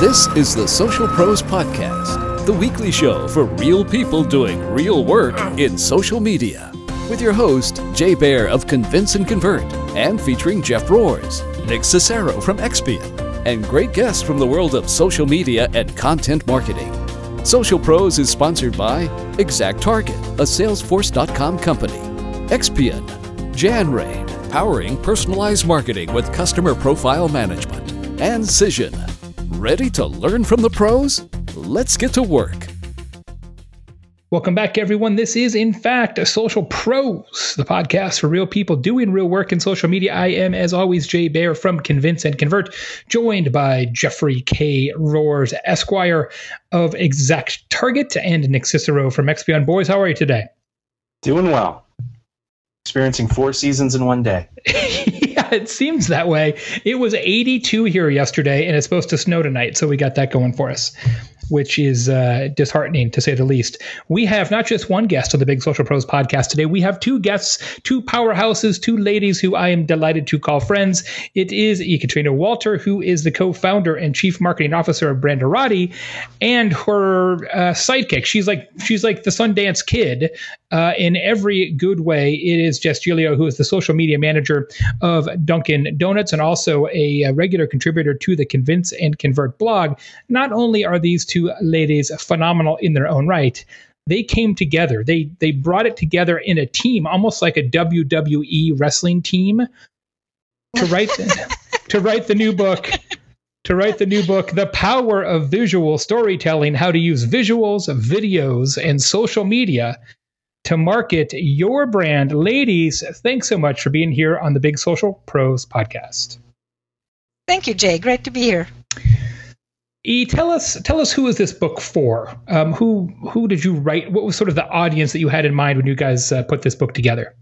This is the Social Pros Podcast, the weekly show for real people doing real work in social media. With your host, Jay Baer of Convince and Convert, and featuring Jeff Rohrs, Nick Cicero from Expion, and great guests from the world of social media and content marketing. Social Pros is sponsored by Exact Target, a Salesforce.com company, Expion, Janrain, powering personalized marketing with customer profile management, and Cision. Ready to learn from the pros? Let's get to work. Welcome back, everyone. This is, in fact, a Social Pros, the podcast for real people doing real work in social media. I am, as always, Jay Baer from Convince and Convert, joined by Jeffrey K. Rohrs, Esquire of Exact Target, and Nick Cicero from Expion. Boys, how are you today? Doing well. Experiencing four seasons in one day. yeah, it seems that way. It was 82 here yesterday, and it's supposed to snow tonight, so we got that going for us which is uh, disheartening to say the least. We have not just one guest on the Big Social Pros podcast today. We have two guests, two powerhouses, two ladies who I am delighted to call friends. It is Ekaterina Walter, who is the co-founder and chief marketing officer of Branderati, and her uh, sidekick. She's like she's like the Sundance Kid uh, in every good way. It is Jess Gioglio, who is the social media manager of Dunkin' Donuts and also a, a regular contributor to the Convince and Convert blog. Not only are these two two ladies phenomenal in their own right they came together they they brought it together in a team almost like a WWE wrestling team to write the, to write the new book to write the new book The Power of Visual Storytelling How to Use Visuals, Videos and Social Media to market your brand. Ladies, thanks so much for being here on the Big Social Pros podcast. Thank you, Jay. Great to be here. E, tell us tell us who is this book for? Um, who who did you write? What was sort of the audience that you had in mind when you guys uh, put this book together?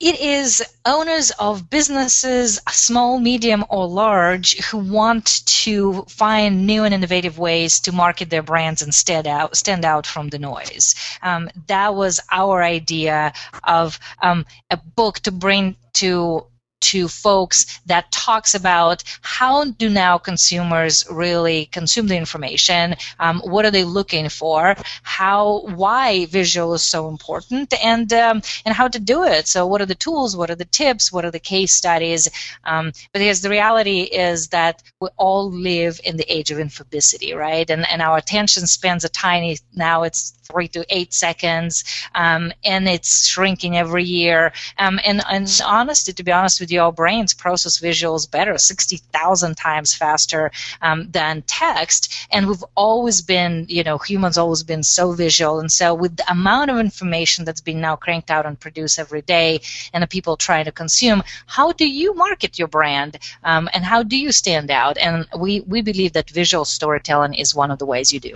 It is owners of businesses, small, medium, or large, who want to find new and innovative ways to market their brands and stand out, stand out from the noise. Um, that was our idea of um, a book to bring to to folks that talks about how do now consumers really consume the information? Um, what are they looking for? How why visual is so important? And um, and how to do it. So what are the tools? What are the tips? What are the case studies? Um, because the reality is that we all live in the age of infobesity right? And and our attention spans are tiny. Now it's three to eight seconds, um, and it's shrinking every year. Um, and, and honestly, to be honest with you, our brains process visuals better, 60,000 times faster um, than text. And we've always been, you know, humans always been so visual. And so with the amount of information that's being now cranked out and produced every day, and the people trying to consume, how do you market your brand, um, and how do you stand out? And we we believe that visual storytelling is one of the ways you do.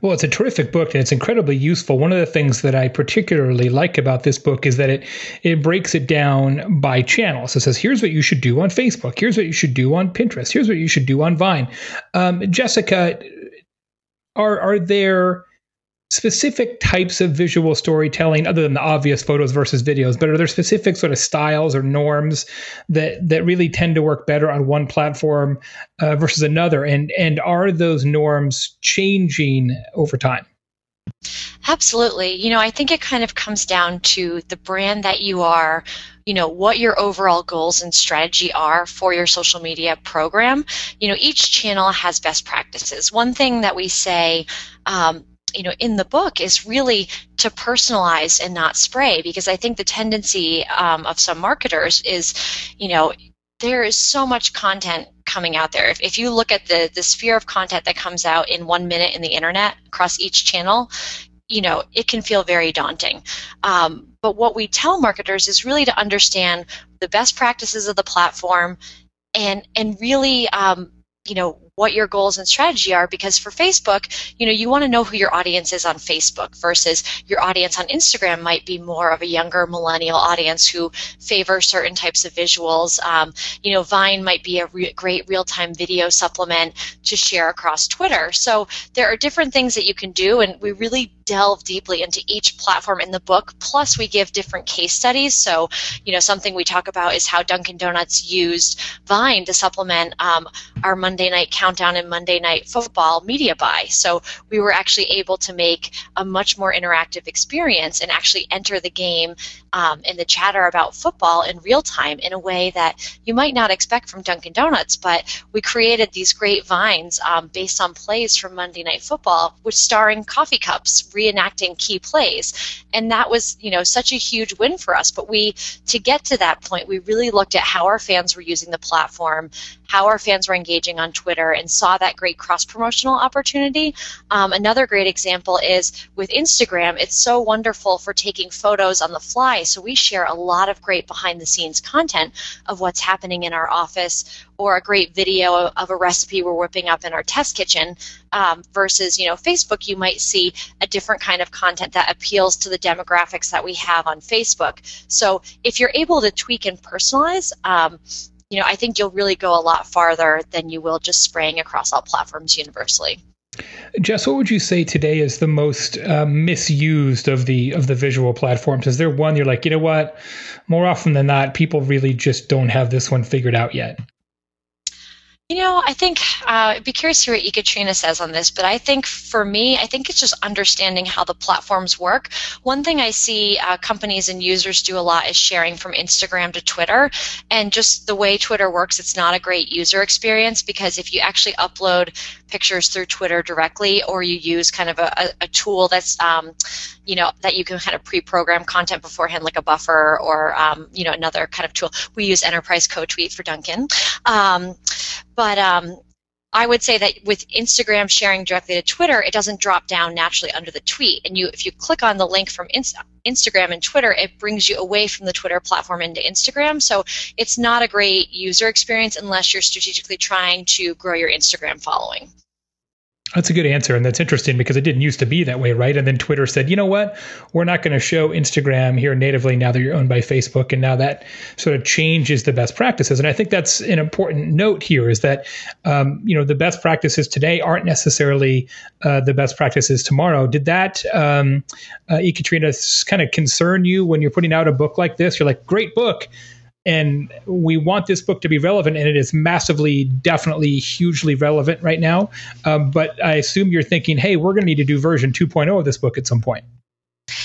Well, it's a terrific book and it's incredibly useful. One of the things that I particularly like about this book is that it it breaks it down by channel. So it says, here's what you should do on Facebook. Here's what you should do on Pinterest. Here's what you should do on Vine. Um, Jessica, are are there specific types of visual storytelling other than the obvious photos versus videos but are there specific sort of styles or norms that that really tend to work better on one platform uh, versus another and and are those norms changing over time Absolutely. You know, I think it kind of comes down to the brand that you are, you know, what your overall goals and strategy are for your social media program. You know, each channel has best practices. One thing that we say um, you know in the book is really to personalize and not spray because I think the tendency um, of some marketers is you know there is so much content coming out there. If, if you look at the, the sphere of content that comes out in one minute in the internet across each channel, you know, it can feel very daunting. Um, but what we tell marketers is really to understand the best practices of the platform and, and really, um, you know, what your goals and strategy are because for Facebook, you know, you want to know who your audience is on Facebook versus your audience on Instagram might be more of a younger millennial audience who favor certain types of visuals. Um, you know, Vine might be a re- great real-time video supplement to share across Twitter. So there are different things that you can do, and we really delve deeply into each platform in the book. Plus, we give different case studies. So, you know, something we talk about is how Dunkin' Donuts used Vine to supplement um, our Monday night countdown and Monday night football media buy. So, we were actually able to make a much more interactive experience and actually enter the game um, in the chatter about football in real time in a way that you might not expect from Dunkin' Donuts. But we created these great vines um, based on plays from Monday Night Football, with starring coffee cups reenacting key plays, and that was you know such a huge win for us. But we to get to that point, we really looked at how our fans were using the platform, how our fans were engaging on Twitter, and saw that great cross promotional opportunity. Um, another great example is with Instagram. It's so wonderful for taking photos on the fly. So we share a lot of great behind the scenes content of what's happening in our office or a great video of a recipe we're whipping up in our test kitchen um, versus you know facebook you might see a different kind of content that appeals to the demographics that we have on facebook so if you're able to tweak and personalize um, you know i think you'll really go a lot farther than you will just spraying across all platforms universally Jess, what would you say today is the most uh, misused of the of the visual platforms? Is there one you're like, you know what? More often than not, people really just don't have this one figured out yet. You know, I think uh, I'd be curious to hear what Ekaterina says on this, but I think for me, I think it's just understanding how the platforms work. One thing I see uh, companies and users do a lot is sharing from Instagram to Twitter, and just the way Twitter works, it's not a great user experience because if you actually upload pictures through Twitter directly, or you use kind of a, a, a tool that's um, you know that you can kind of pre-program content beforehand like a buffer or um, you know another kind of tool we use enterprise co-tweet for dunkin um, but um, I would say that with Instagram sharing directly to Twitter, it doesn't drop down naturally under the tweet. And you, if you click on the link from Instagram and Twitter, it brings you away from the Twitter platform into Instagram. So it's not a great user experience unless you're strategically trying to grow your Instagram following. That's a good answer. And that's interesting because it didn't used to be that way, right? And then Twitter said, you know what? We're not going to show Instagram here natively now that you're owned by Facebook. And now that sort of changes the best practices. And I think that's an important note here is that, um, you know, the best practices today aren't necessarily uh, the best practices tomorrow. Did that, um, uh, Ekaterina, kind of concern you when you're putting out a book like this? You're like, great book and we want this book to be relevant and it is massively definitely hugely relevant right now um, but i assume you're thinking hey we're going to need to do version 2.0 of this book at some point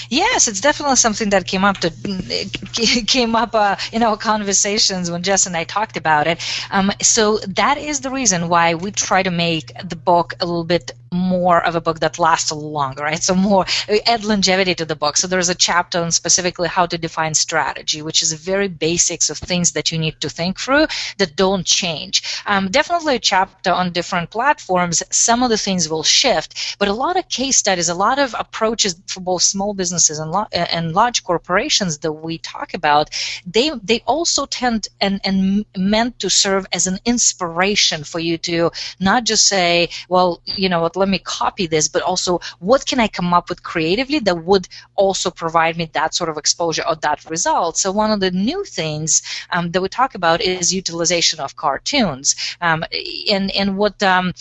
Yes, it's definitely something that came up to came up uh, in our conversations when Jess and I talked about it. Um, so that is the reason why we try to make the book a little bit more of a book that lasts a little longer, right? So more add longevity to the book. So there's a chapter on specifically how to define strategy, which is very basics of things that you need to think through that don't change. Um, definitely a chapter on different platforms. Some of the things will shift, but a lot of case studies, a lot of approaches for both small businesses and, lo- and large corporations that we talk about, they they also tend and, and meant to serve as an inspiration for you to not just say, well, you know, let me copy this, but also what can I come up with creatively that would also provide me that sort of exposure or that result. So one of the new things um, that we talk about is utilization of cartoons, um, and and what um,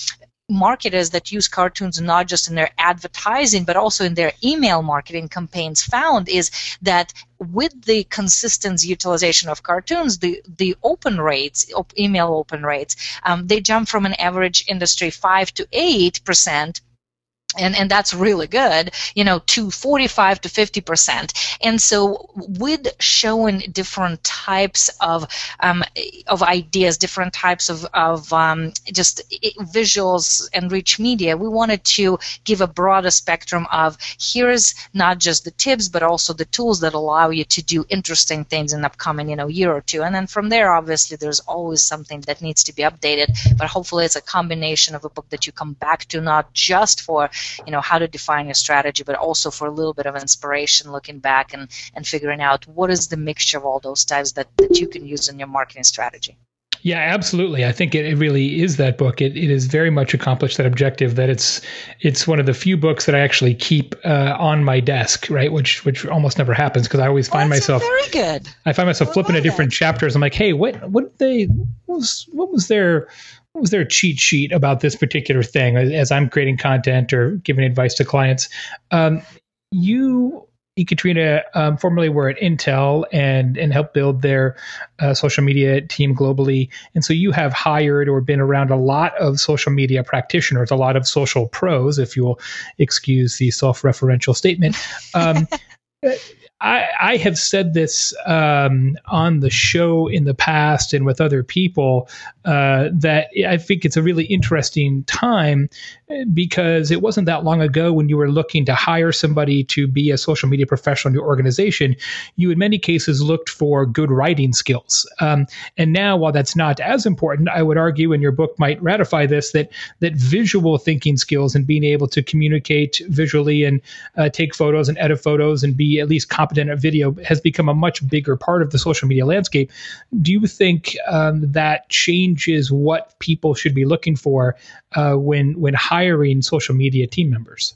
marketers that use cartoons not just in their advertising but also in their email marketing campaigns found is that with the consistent utilization of cartoons the the open rates email open rates um, they jump from an average industry 5 to 8 percent and and that's really good you know to 45 to 50 percent. And so with showing different types of um, of ideas different types of, of um, just visuals and rich media we wanted to give a broader spectrum of here's not just the tips but also the tools that allow you to do interesting things in the upcoming you know year or two. And then from there obviously there's always something that needs to be updated. But hopefully it's a combination of a book that you come back to not just for you know how to define your strategy, but also for a little bit of inspiration, looking back and and figuring out what is the mixture of all those types that that you can use in your marketing strategy. Yeah, absolutely. I think it, it really is that book. It, it has very much accomplished that objective. That it's it's one of the few books that I actually keep uh, on my desk, right? Which which almost never happens because I always find well, myself very good. I find myself flipping to different chapters. I'm like, hey, what what they what was what was their was there a cheat sheet about this particular thing as I'm creating content or giving advice to clients? Um, you Katrina um, formerly were at Intel and and helped build their uh, social media team globally, and so you have hired or been around a lot of social media practitioners, a lot of social pros, if you'll excuse the self-referential statement. Um, I, I, have said this um, on the show in the past and with other people uh, that I think it's a really interesting time because it wasn't that long ago when you were looking to hire somebody to be a social media professional in your organization, you in many cases looked for good writing skills. Um, and now, while that's not as important, I would argue, and your book might ratify this, that that visual thinking skills and being able to communicate visually and uh, take photos and edit photos and be at least competent at video has become a much bigger part of the social media landscape. Do you think um, that changes what people should be looking for uh, when when hiring social media team members?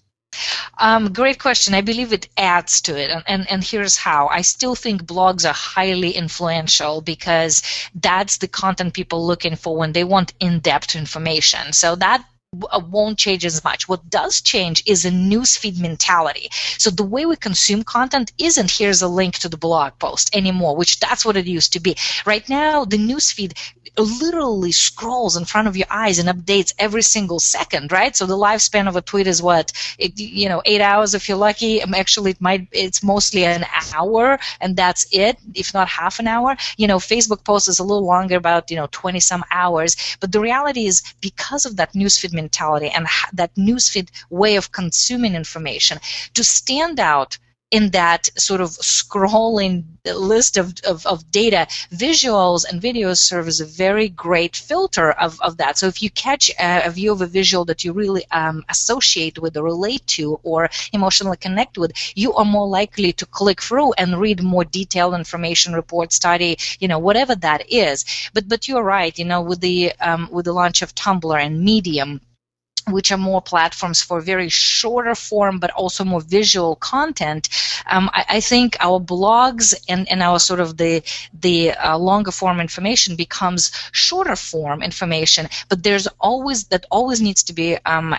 Um, great question. I believe it adds to it. And, and, and here's how. I still think blogs are highly influential because that's the content people looking for when they want in depth information. So that won't change as much. What does change is a newsfeed mentality. So the way we consume content isn't here's a link to the blog post anymore, which that's what it used to be. Right now, the newsfeed literally scrolls in front of your eyes and updates every single second, right? So the lifespan of a tweet is what, it, you know, eight hours if you're lucky. Um, actually, it might, it's mostly an hour, and that's it, if not half an hour. You know, Facebook post is a little longer, about you know 20 some hours. But the reality is, because of that newsfeed mentality and that newsfeed way of consuming information, to stand out in that sort of scrolling list of, of, of, data, visuals and videos serve as a very great filter of, of that. So if you catch a, a view of a visual that you really um, associate with or relate to or emotionally connect with, you are more likely to click through and read more detailed information, report, study, you know, whatever that is. But but you're right, you know, with the um, with the launch of Tumblr and Medium which are more platforms for very shorter form but also more visual content um, I, I, think our blogs and, and our sort of the the uh, longer form information becomes shorter form information but there's always that always needs to be um,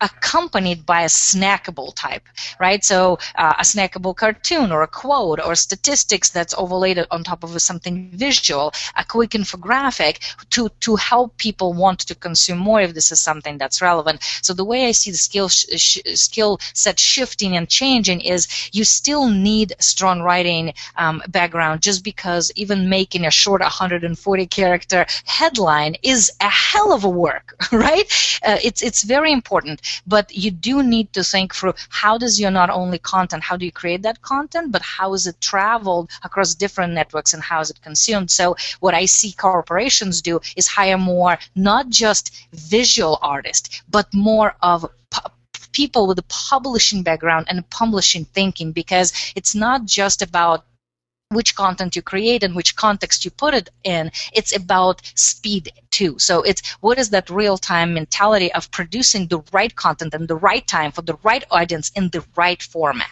accompanied by a snackable type, right? So uh, a snackable cartoon or a quote or statistics that's overlaid on top of something visual, a quick infographic to, to help people want to consume more if this is something that's relevant. So the way I see the skill sh- skill set shifting and changing is you still need strong writing um, background just because even making a short 140 character headline is a hell of a work, right? Uh, it's it's very important but you do need to think through how does your not only content, how do you create that content, but how is it traveled across different networks and how is it consumed. So what I see corporations do is hire more not just visual artists, but more of people with a publishing background and publishing thinking because it's not just about which content you create and which context you put it in. It's about speed too. So it's what is that real time mentality of producing the right content and the right time for the right audience in the right format.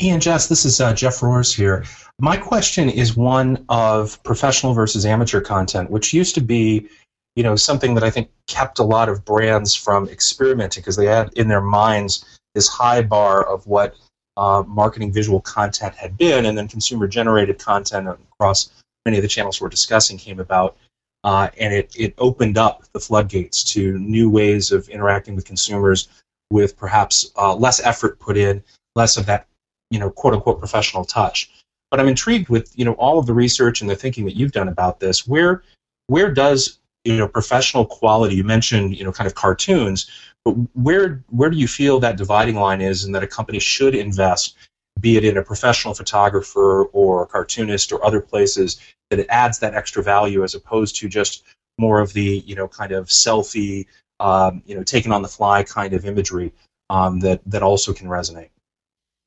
Ian Jess, this is uh, Jeff Rohrs here. My question is one of professional versus amateur content, which used to be, you know, something that I think kept a lot of brands from experimenting because they had in their minds this high bar of what uh, marketing visual content had been, and then consumer generated content across many of the channels we're discussing came about. Uh, and it, it opened up the floodgates to new ways of interacting with consumers with perhaps uh, less effort put in, less of that, you know, quote unquote professional touch. But I'm intrigued with, you know, all of the research and the thinking that you've done about this. Where, where does, you know, professional quality, you mentioned, you know, kind of cartoons, but where where do you feel that dividing line is, and that a company should invest, be it in a professional photographer or a cartoonist or other places, that it adds that extra value as opposed to just more of the you know kind of selfie, um, you know, taken on the fly kind of imagery um, that that also can resonate.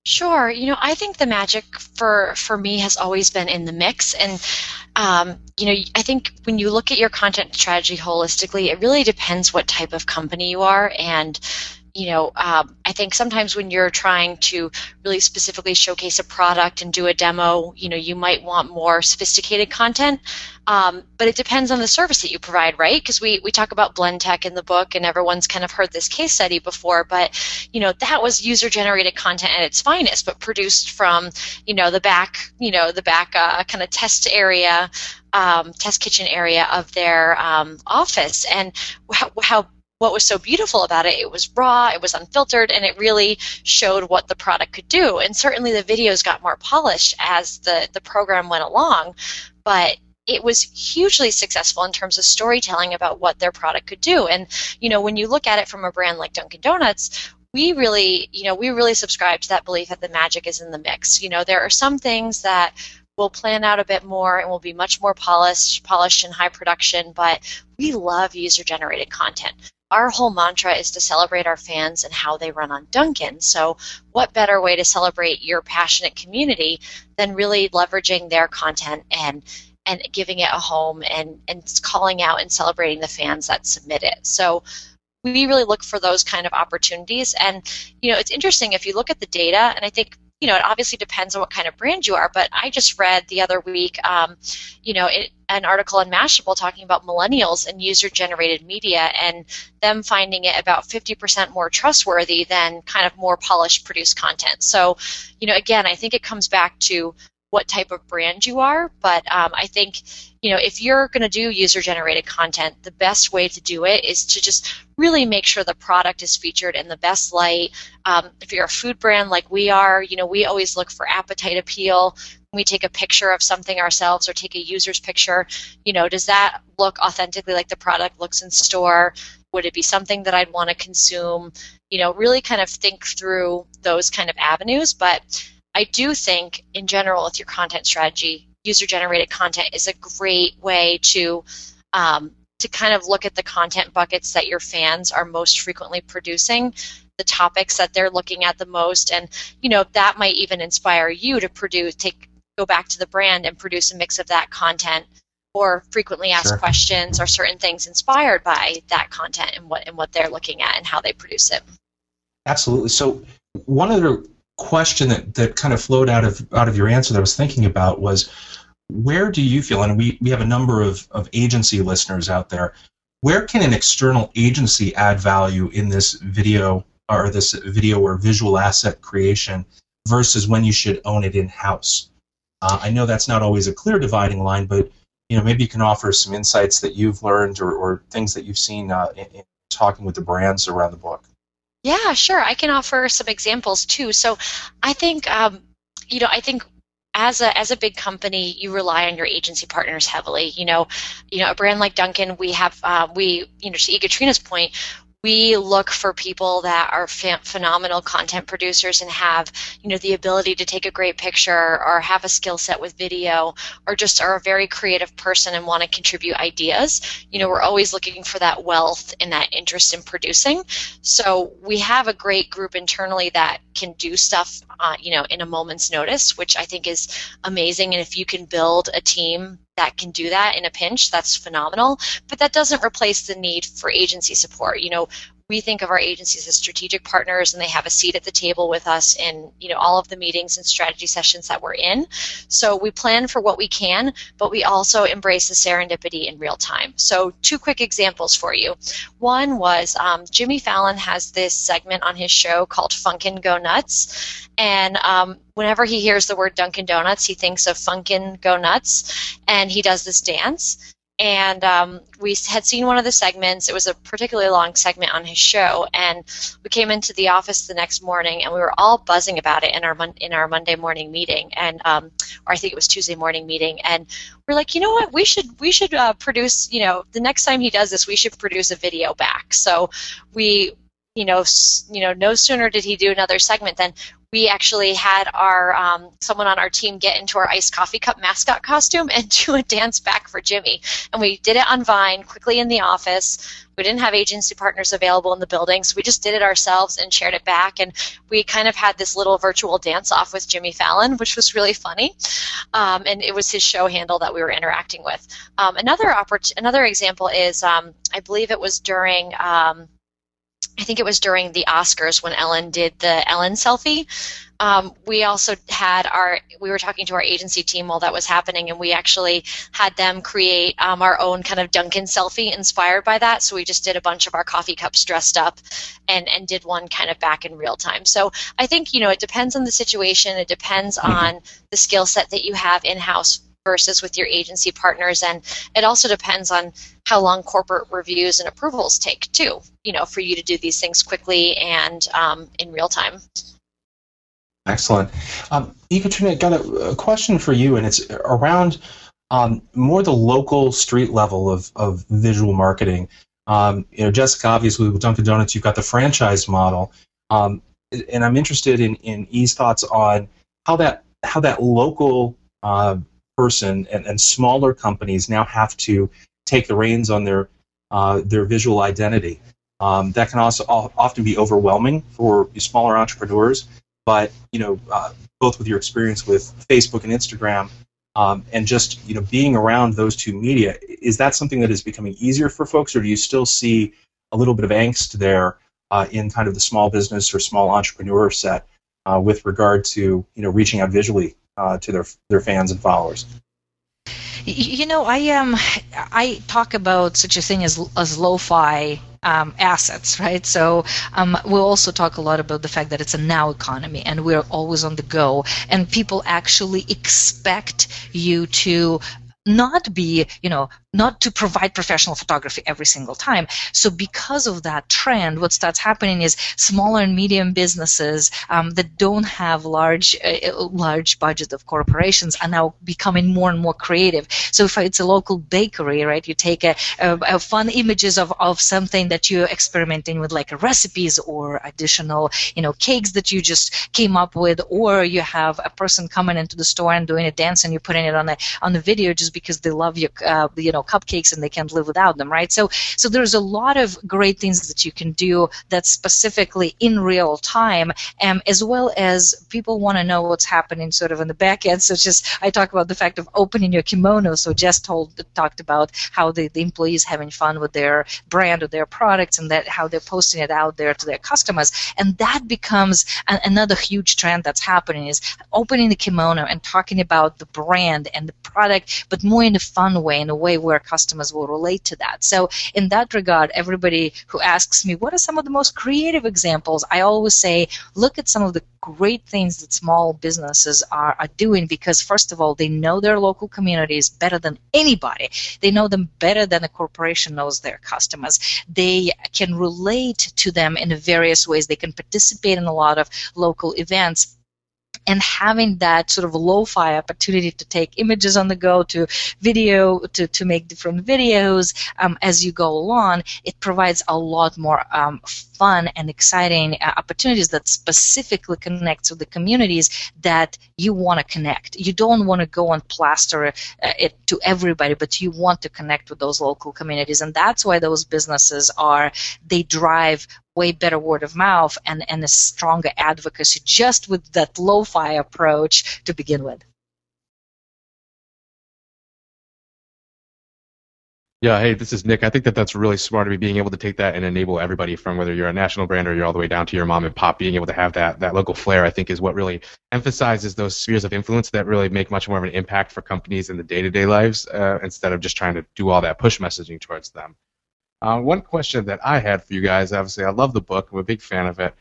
Sure. You know, I think the magic for for me has always been in the mix, and um, you know, I think when you look at your content strategy holistically, it really depends what type of company you are, and you know, um, I think sometimes when you're trying to really specifically showcase a product and do a demo, you know, you might want more sophisticated content. Um, but it depends on the service that you provide, right? Because we, we talk about Blendtec in the book, and everyone's kind of heard this case study before. But you know, that was user-generated content at its finest, but produced from you know the back, you know, the back uh, kind of test area, um, test kitchen area of their um, office, and how, how what was so beautiful about it, it was raw, it was unfiltered, and it really showed what the product could do. And certainly the videos got more polished as the, the program went along, but it was hugely successful in terms of storytelling about what their product could do. And, you know, when you look at it from a brand like Dunkin' Donuts, we really, you know, we really subscribe to that belief that the magic is in the mix. You know, there are some things that we'll plan out a bit more and will be much more polished, polished and high production, but we love user generated content our whole mantra is to celebrate our fans and how they run on Dunkin'. So, what better way to celebrate your passionate community than really leveraging their content and and giving it a home and and calling out and celebrating the fans that submit it. So, we really look for those kind of opportunities. And you know, it's interesting if you look at the data, and I think you know, it obviously depends on what kind of brand you are, but I just read the other week, um, you know, it, an article in Mashable talking about millennials and user generated media and them finding it about 50% more trustworthy than kind of more polished produced content. So, you know, again, I think it comes back to what type of brand you are. But um, I think, you know, if you're going to do user generated content, the best way to do it is to just really make sure the product is featured in the best light. Um, if you're a food brand like we are, you know, we always look for appetite appeal. We take a picture of something ourselves or take a user's picture, you know, does that look authentically like the product looks in store? Would it be something that I'd want to consume? You know, really kind of think through those kind of avenues. But I do think, in general, with your content strategy, user generated content is a great way to um, to kind of look at the content buckets that your fans are most frequently producing the topics that they're looking at the most and you know that might even inspire you to produce take go back to the brand and produce a mix of that content or frequently asked sure. questions or certain things inspired by that content and what and what they're looking at and how they produce it absolutely so one other question that, that kind of flowed out of out of your answer that I was thinking about was where do you feel and we, we have a number of, of agency listeners out there where can an external agency add value in this video or this video or visual asset creation versus when you should own it in house uh, i know that's not always a clear dividing line but you know maybe you can offer some insights that you've learned or, or things that you've seen uh, in, in talking with the brands around the book yeah, sure. I can offer some examples too. So, I think um, you know, I think as a as a big company, you rely on your agency partners heavily. You know, you know, a brand like Dunkin', we have uh, we you know to Ekaterina's point, we look for people that are ph- phenomenal content producers and have you know the ability to take a great picture or have a skill set with video or just are a very creative person and want to contribute ideas you know we're always looking for that wealth and that interest in producing. So we have a great group internally that can do stuff uh, you know in a moment's notice which i think is amazing. And if you can build a team that can do that in a pinch, that's phenomenal. But that doesn't replace the need for agency support. You know, we think of our agencies as strategic partners and they have a seat at the table with us in you know all of the meetings and strategy sessions that we're in. So we plan for what we can but we also embrace the serendipity in real time. So two quick examples for you. One was um, jimmy fallon has this segment on his show called funkin go nuts. And um, whenever he hears the word dunkin donuts he thinks of funkin go nuts and he does this dance and um, we had seen one of the segments. It was a particularly long segment on his show, and we came into the office the next morning, and we were all buzzing about it in our mon- in our Monday morning meeting, and um, or I think it was Tuesday morning meeting, and we're like, you know what, we should we should uh, produce, you know, the next time he does this, we should produce a video back. So we you know, you know, no sooner did he do another segment than we actually had our um, someone on our team get into our iced coffee cup mascot costume and do a dance back for Jimmy. And we did it on Vine quickly in the office. We didn't have agency partners available in the building, so we just did it ourselves and shared it back. And we kind of had this little virtual dance off with Jimmy Fallon, which was really funny. Um, and it was his show handle that we were interacting with. Um, another oppor- another example is um, I believe it was during um, I think it was during the Oscars when Ellen did the Ellen selfie. Um, we also had our we were talking to our agency team while that was happening and we actually had them create um, our own kind of Dunkin' selfie inspired by that so we just did a bunch of our coffee cups dressed up and and did one kind of back in real time so i think you know it depends on the situation it depends mm-hmm. on the skill set that you have in house versus with your agency partners and it also depends on how long corporate reviews and approvals take too you know for you to do these things quickly and um, in real time Excellent. Um, Ekaterina, got a, a, question for you, and it's around um, more the local street level of, of visual marketing. Um, you know, Jessica, obviously with Dunkin' Donuts, you've got the franchise model, um, and I'm interested in, in E's thoughts on how that how that local uh, person and, and smaller companies now have to take the reins on their uh, their visual identity. Um, that can also often be overwhelming for smaller entrepreneurs but you know, uh, both with your experience with Facebook and Instagram, um, and just you know being around those two media, is that something that is becoming easier for folks, or do you still see a little bit of angst there uh, in kind of the small business or small entrepreneur set uh, with regard to you know reaching out visually uh, to their their fans and followers? You know, I um, I talk about such a thing as as lo-fi um, assets, right? So um, we'll also talk a lot about the fact that it's a now economy and we're always on the go, and people actually expect you to not be, you know, not to provide professional photography every single time. So because of that trend, what starts happening is smaller and medium businesses um, that don't have large uh, large budget of corporations are now becoming more and more creative. So if it's a local bakery, right, you take a, a, a fun images of, of something that you're experimenting with, like recipes or additional, you know, cakes that you just came up with, or you have a person coming into the store and doing a dance and you're putting it on a on the video just because they love your, uh, you know cupcakes and they can't live without them right? So so there's a lot of great things that you can do that's specifically in real time um, as well as people want to know what's happening sort of in the back end. So just i talk about the fact of opening your kimono. So Jess told talked about how the, the employees having fun with their brand or their products and that how they're posting it out there to their customers. And that becomes another huge trend that's happening is opening the kimono and talking about the brand and the product but more in a fun way in a way where where customers will relate to that. So, in that regard, everybody who asks me, what are some of the most creative examples? I always say, look at some of the great things that small businesses are, are doing because, first of all, they know their local communities better than anybody. They know them better than a corporation knows their customers. They can relate to them in various ways. They can participate in a lot of local events and having that sort of lo-fi opportunity to take images on the go to video to, to make different videos um, as you go along it provides a lot more um, fun and exciting uh, opportunities that specifically connect with the communities that you want to connect. You don't want to go and plaster uh, it to everybody but you want to connect with those local communities and that's why those businesses are they drive way better word of mouth and, and a stronger advocacy just with that lo-fi approach to begin with. Yeah, hey, this is Nick. I think that that's really smart to be being able to take that and enable everybody from whether you're a national brand or you're all the way down to your mom and pop, being able to have that that local flair. I think is what really emphasizes those spheres of influence that really make much more of an impact for companies in the day-to-day lives uh, instead of just trying to do all that push messaging towards them. Uh, one question that I had for you guys, obviously, I love the book. I'm a big fan of it.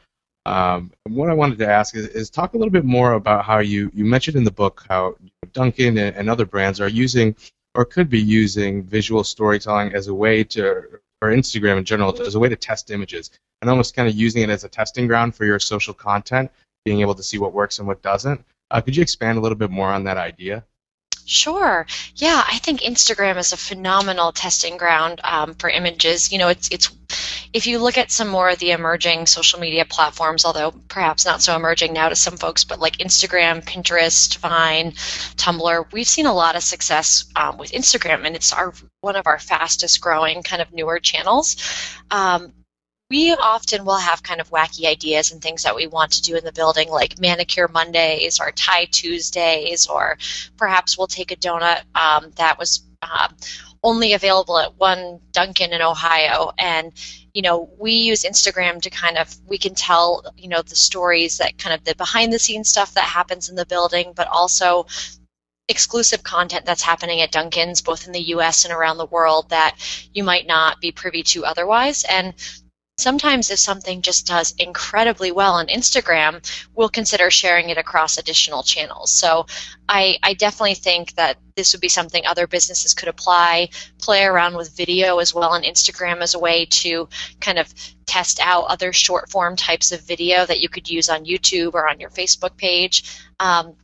Um, what I wanted to ask is, is, talk a little bit more about how you, you mentioned in the book how Dunkin' and, and other brands are using or could be using visual storytelling as a way to, or Instagram in general, as a way to test images and almost kind of using it as a testing ground for your social content, being able to see what works and what doesn't. Uh, could you expand a little bit more on that idea? Sure. Yeah, I think Instagram is a phenomenal testing ground um, for images. You know, it's it's if you look at some more of the emerging social media platforms, although perhaps not so emerging now to some folks, but like Instagram, Pinterest, Vine, Tumblr, we've seen a lot of success um, with Instagram, and it's our one of our fastest growing kind of newer channels. Um, we often will have kind of wacky ideas and things that we want to do in the building, like manicure Mondays or tie Tuesdays, or perhaps we'll take a donut um, that was uh, only available at one Dunkin' in Ohio, and you know we use Instagram to kind of we can tell you know the stories that kind of the behind the scenes stuff that happens in the building, but also exclusive content that's happening at Dunkin's, both in the US and around the world, that you might not be privy to otherwise. And sometimes if something just does incredibly well on Instagram, we'll consider sharing it across additional channels. So I, I, definitely think that this would be something other businesses could apply, play around with video as well on Instagram as a way to kind of test out other short form types of video that you could use on YouTube or on your Facebook page. Um,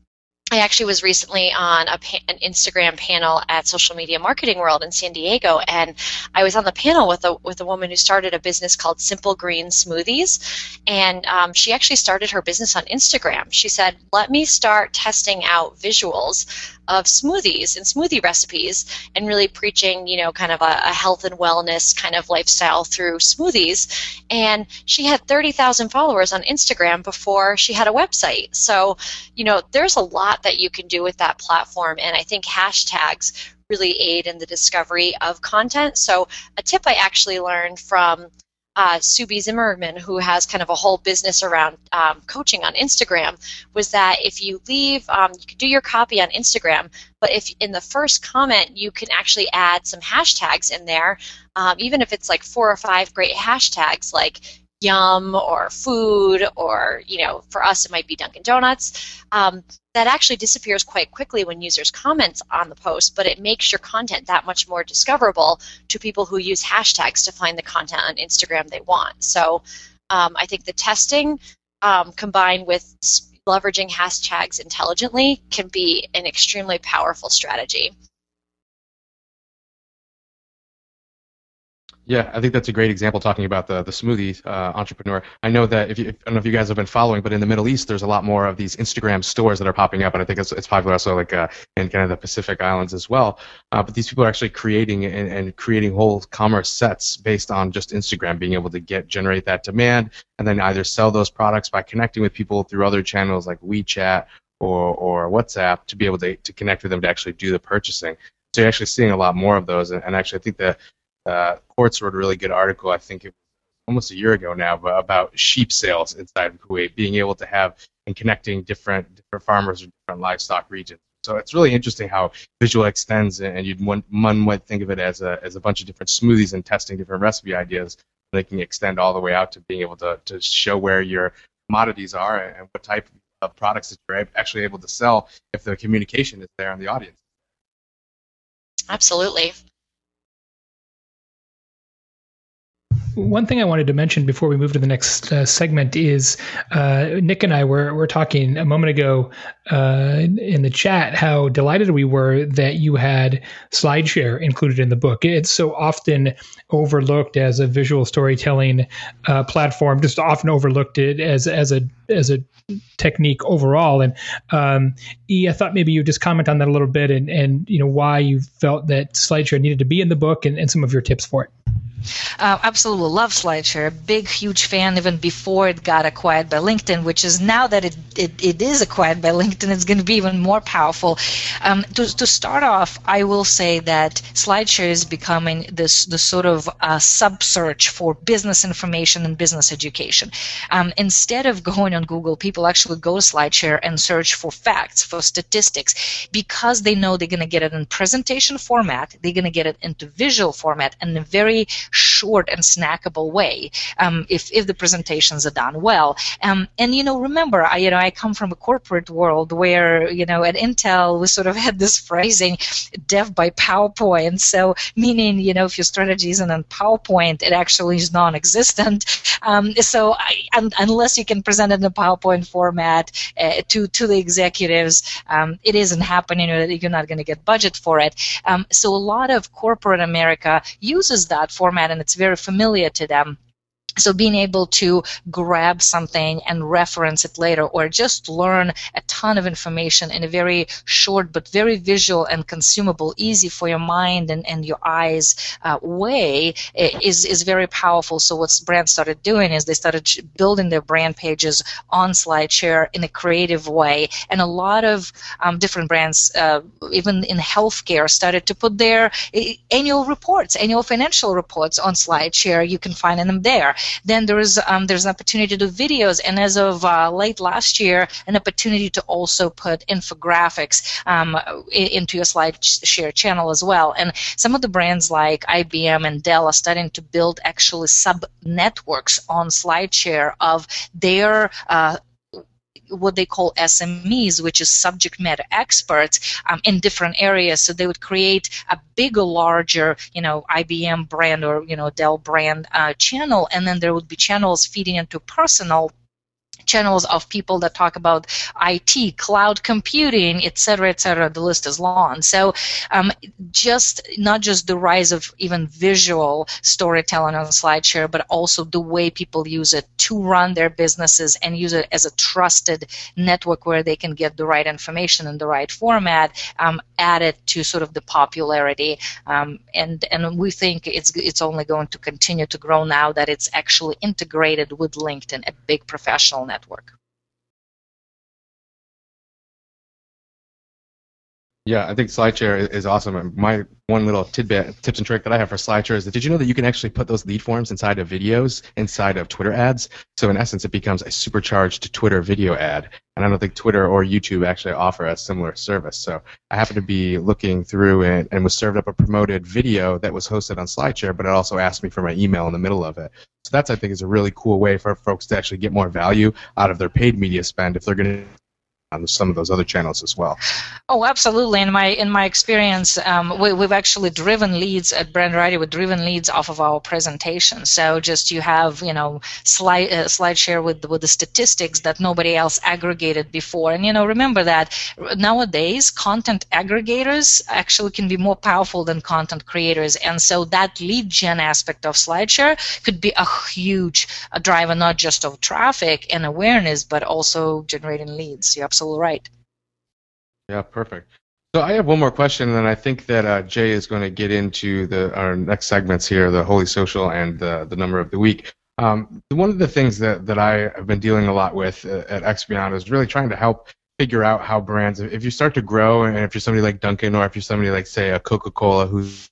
I actually was recently on a, an Instagram panel at Social Media Marketing World in San Diego, and I was on the panel with a with a woman who started a business called Simple Green Smoothies, and um, she actually started her business on Instagram. She said, "Let me start testing out visuals of smoothies and smoothie recipes and really preaching, you know, kind of a, a health and wellness kind of lifestyle through smoothies. And she had 30,000 followers on Instagram before she had a website. So, you know, there's a lot that you can do with that platform. And I think hashtags really aid in the discovery of content. So, a tip I actually learned from uh, Sue B. Zimmerman, who has kind of a whole business around um, coaching on Instagram, was that if you leave, um, you can do your copy on Instagram, but if in the first comment you can actually add some hashtags in there, um, even if it's like four or five great hashtags like yum or food or you know for us it might be dunkin donuts. Um, that actually disappears quite quickly when users comment on the post but it makes your content that much more discoverable to people who use hashtags to find the content on instagram they want. So um, i think the testing um, combined with leveraging hashtags intelligently can be an extremely powerful strategy Yeah, I think that's a great example talking about the the smoothie uh, entrepreneur. I know that if you, I don't know if you guys have been following, but in the Middle East, there's a lot more of these Instagram stores that are popping up, and I think it's, it's popular also like uh, in kind of the Pacific Islands as well. Uh, but these people are actually creating and, and creating whole commerce sets based on just Instagram, being able to get generate that demand, and then either sell those products by connecting with people through other channels like WeChat or or WhatsApp to be able to to connect with them to actually do the purchasing. So you're actually seeing a lot more of those, and, and actually I think that uh, Quartz wrote a really good article, I think it almost a year ago now, but about sheep sales inside of Kuwait, being able to have and connecting different different farmers or different livestock regions. So it's really interesting how visual extends, and you'd one, one might think of it as a as a bunch of different smoothies and testing different recipe ideas. They can extend all the way out to being able to to show where your commodities are and what type of products that you're actually able to sell if the communication is there in the audience. Absolutely. One thing I wanted to mention before we move to the next uh, segment is uh, Nick and I were, were talking a moment ago uh, in the chat how delighted we were that you had SlideShare included in the book. It's so often overlooked as a visual storytelling uh, platform, just often overlooked it as as a as a technique overall. And um, E, I thought maybe you would just comment on that a little bit and and you know why you felt that SlideShare needed to be in the book and, and some of your tips for it. Uh, absolutely love SlideShare. A Big, huge fan even before it got acquired by LinkedIn, which is now that it, it, it is acquired by LinkedIn, it's going to be even more powerful. Um, to, to start off, I will say that SlideShare is becoming this the sort of uh, sub search for business information and business education. Um, instead of going on Google, people actually go to SlideShare and search for facts, for statistics, because they know they're going to get it in presentation format, they're going to get it into visual format, and a very short and snackable way um, if, if the presentations are done well. Um, and, you know, remember, I, you know, I come from a corporate world where, you know, at Intel, we sort of had this phrasing, dev by PowerPoint. So, meaning, you know, if your strategy isn't on PowerPoint, it actually is non-existent. Um, so, I, un- unless you can present it in a PowerPoint format uh, to, to the executives, um, it isn't happening. You're not going to get budget for it. Um, so, a lot of corporate America uses that format and it's very familiar to them so being able to grab something and reference it later or just learn a ton of information in a very short but very visual and consumable easy for your mind and, and your eyes uh, way is, is very powerful. So what brands started doing is they started building their brand pages on slideshare in a creative way. And a lot of um, different brands uh, even in healthcare started to put their uh, annual reports annual financial reports on slideshare. You can find them there then there's um, there's an opportunity to do videos, and as of uh, late last year, an opportunity to also put infographics um, into your SlideShare channel as well. And some of the brands like IBM and Dell are starting to build actually sub networks on SlideShare of their uh, what they call SMEs, which is subject matter experts um, in different areas. So they would create a bigger, larger, you know, IBM brand or you know Dell brand uh, channel, and then there would be channels feeding into personal channels of people that talk about IT, cloud computing, et cetera, et cetera. The list is long. So, um, just not just the rise of even visual storytelling on SlideShare, but also the way people use it to run their businesses and use it as a trusted network where they can get the right information in the right format, um, added to sort of the popularity. Um, and and we think it's it's only going to continue to grow now that it's actually integrated with LinkedIn, a big professional network network. Yeah, I think SlideShare is awesome. My one little tidbit, tips and trick that I have for SlideShare is that did you know that you can actually put those lead forms inside of videos inside of Twitter ads? So in essence, it becomes a supercharged Twitter video ad. And I don't think Twitter or YouTube actually offer a similar service. So I happened to be looking through it and was served up a promoted video that was hosted on SlideShare, but it also asked me for my email in the middle of it. So that's I think is a really cool way for folks to actually get more value out of their paid media spend if they're going to on some of those other channels as well. Oh, absolutely. In my in my experience, um, we, have actually driven leads at Branderati. We've driven leads off of our presentation. So just you have you know slide uh, slide share with with the statistics that nobody else aggregated before. And you know remember that nowadays content aggregators actually can be more powerful than content creators. And so that lead gen aspect of SlideShare could be a huge driver, not just of traffic and awareness, but also generating leads. You absolutely absolutely right. Yeah, perfect. So I have one more question, and I think that uh, Jay is going to get into the our next segments here, the Holy Social and the the number of the week. Um, one of the things that, that I have been dealing a lot with uh, at Expion is really trying to help figure out how brands, if you start to grow, and if you're somebody like Dunkin', or if you're somebody like, say, a Coca-Cola who's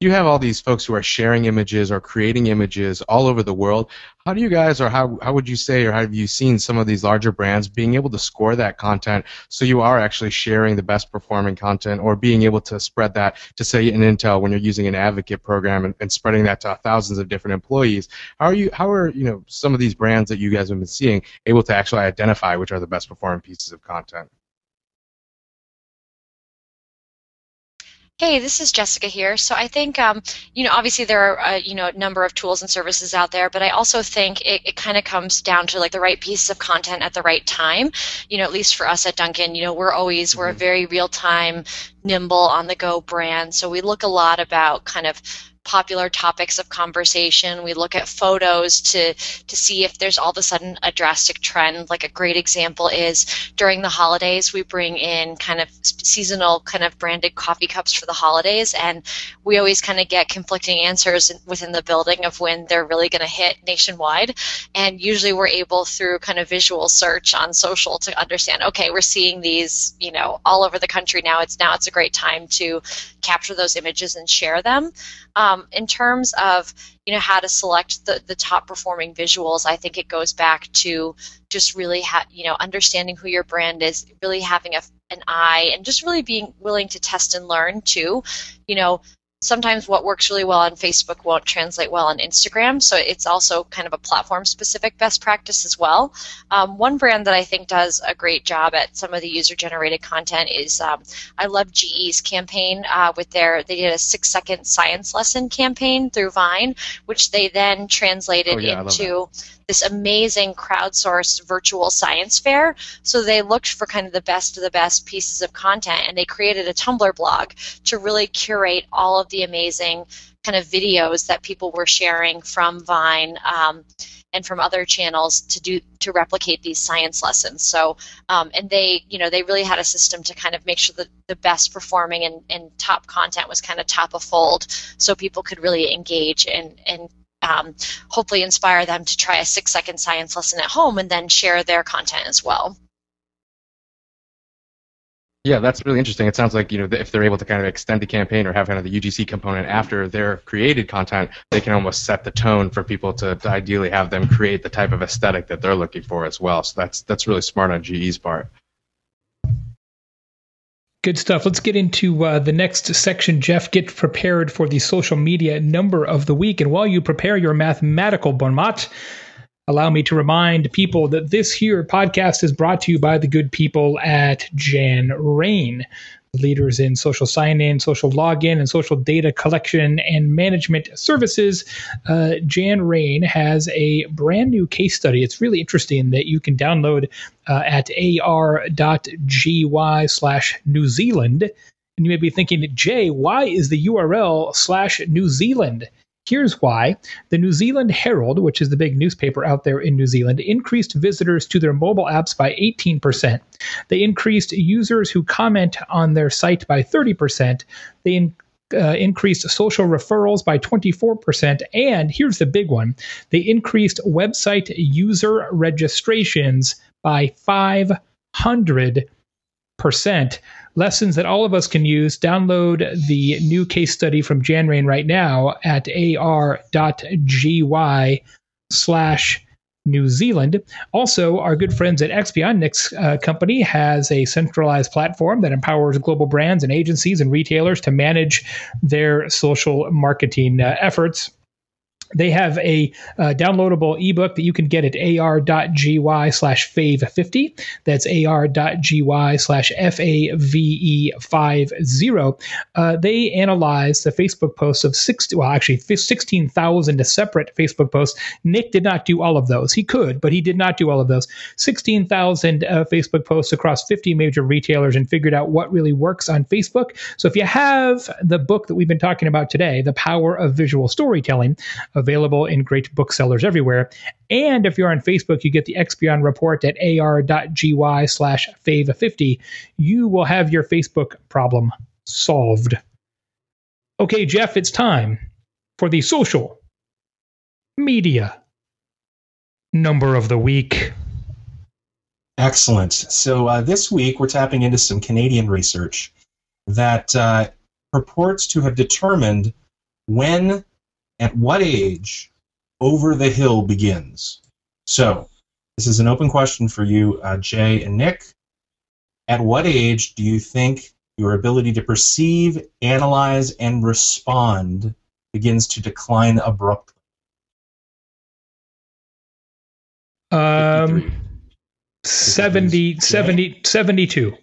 you have all these folks who are sharing images or creating images all over the world. How do you guys, or how, how would you say, or have you seen some of these larger brands being able to score that content so you are actually sharing the best performing content or being able to spread that to, say, in Intel when you're using an advocate program and, and spreading that to thousands of different employees? How are you, how are, you know, some of these brands that you guys have been seeing able to actually identify which are the best performing pieces of content? Hey, this is Jessica here. So I think, um, you know, obviously there are, uh, you know, a number of tools and services out there, but I also think it, it kind of comes down to like the right piece of content at the right time. You know, at least for us at Dunkin', you know, we're always, we're a mm-hmm. very real time, nimble, on the go brand. So we look a lot about kind of popular topics of conversation. We look at photos to to see if there's all of a sudden a drastic trend. Like a great example is during the holidays, we bring in kind of seasonal kind of branded coffee cups for the holidays, and we always kind of get conflicting answers within the building of when they're really going to hit nationwide. And usually, we're able through kind of visual search on social to understand. Okay, we're seeing these, you know, all over the country now. It's now it's a great time to capture those images and share them. Um, Um, in terms of you know how to select the, the top performing visuals, I think it goes back to just really ha- you know understanding who your brand is, really having a, an eye, and just really being willing to test and learn too. You know, sometimes what works really well on Facebook won't translate well on Instagram. So it's also kind of a platform specific best practice as well. Um, one brand that I think does a great job at some of the user generated content is um, I love GE's campaign uh, with their, they did a six second science lesson campaign through Vine, which they then translated oh, yeah, into this amazing crowdsourced virtual science fair. So they looked for kind of the best of the best pieces of content and they created a Tumblr blog to really curate all of the amazing kind of videos that people were sharing from Vine. Um, and from other channels to do to replicate these science lessons. So, um, and they, you know, they really had a system to kind of make sure that the best performing and, and top content was kind of top of fold, so people could really engage and and um, hopefully inspire them to try a six second science lesson at home and then share their content as well. Yeah, that's really interesting. It sounds like you know if they're able to kind of extend the campaign or have kind of the UGC component after their created content, they can almost set the tone for people to, to ideally have them create the type of aesthetic that they're looking for as well. So that's that's really smart on GE's part. Good stuff. Let's get into uh, the next section. Jeff, get prepared for the social media number of the week. And while you prepare your mathematical bon mot, allow me to remind people that this here podcast is brought to you by the good people at Jan Rain, leaders in social sign in, social login, and social data collection and management services. Uh, JanRain has a brand new case study. It's really interesting that you can download uh, at ar.gy slash New Zealand. And you may be thinking, Jay, why is the URL slash New Zealand? Here's why. The New Zealand Herald, which is the big newspaper out there in New Zealand, increased visitors to their mobile apps by 18%. They increased users who comment on their site by 30%. They in, uh, increased social referrals by 24%. And here's the big one they increased website user registrations by 500% lessons that all of us can use. Download the new case study from JanRain right now at ar.gy slash New Zealand. Also, our good friends at Expion, Nick's uh, company, has a centralized platform that empowers global brands and agencies and retailers to manage their social marketing uh, efforts they have a uh, downloadable ebook that you can get at ar.gy slash fave50. That's ar.gy slash FAVE50. Uh, they analyze the Facebook posts of 60, well, actually 16,000 separate Facebook posts. Nick did not do all of those. He could, but he did not do all of those. 16,000 uh, Facebook posts across 50 major retailers and figured out what really works on Facebook. So if you have the book that we've been talking about today, The Power of Visual Storytelling, available in great booksellers everywhere. And if you're on Facebook, you get the Expion report at ar.gy slash fave50. You will have your Facebook problem solved. Okay, Jeff, it's time for the social media number of the week. Excellent. So uh, this week we're tapping into some Canadian research that uh, purports to have determined when at what age over the hill begins? So, this is an open question for you, uh, Jay and Nick. At what age do you think your ability to perceive, analyze, and respond begins to decline abruptly? Um, 70, 70, 72.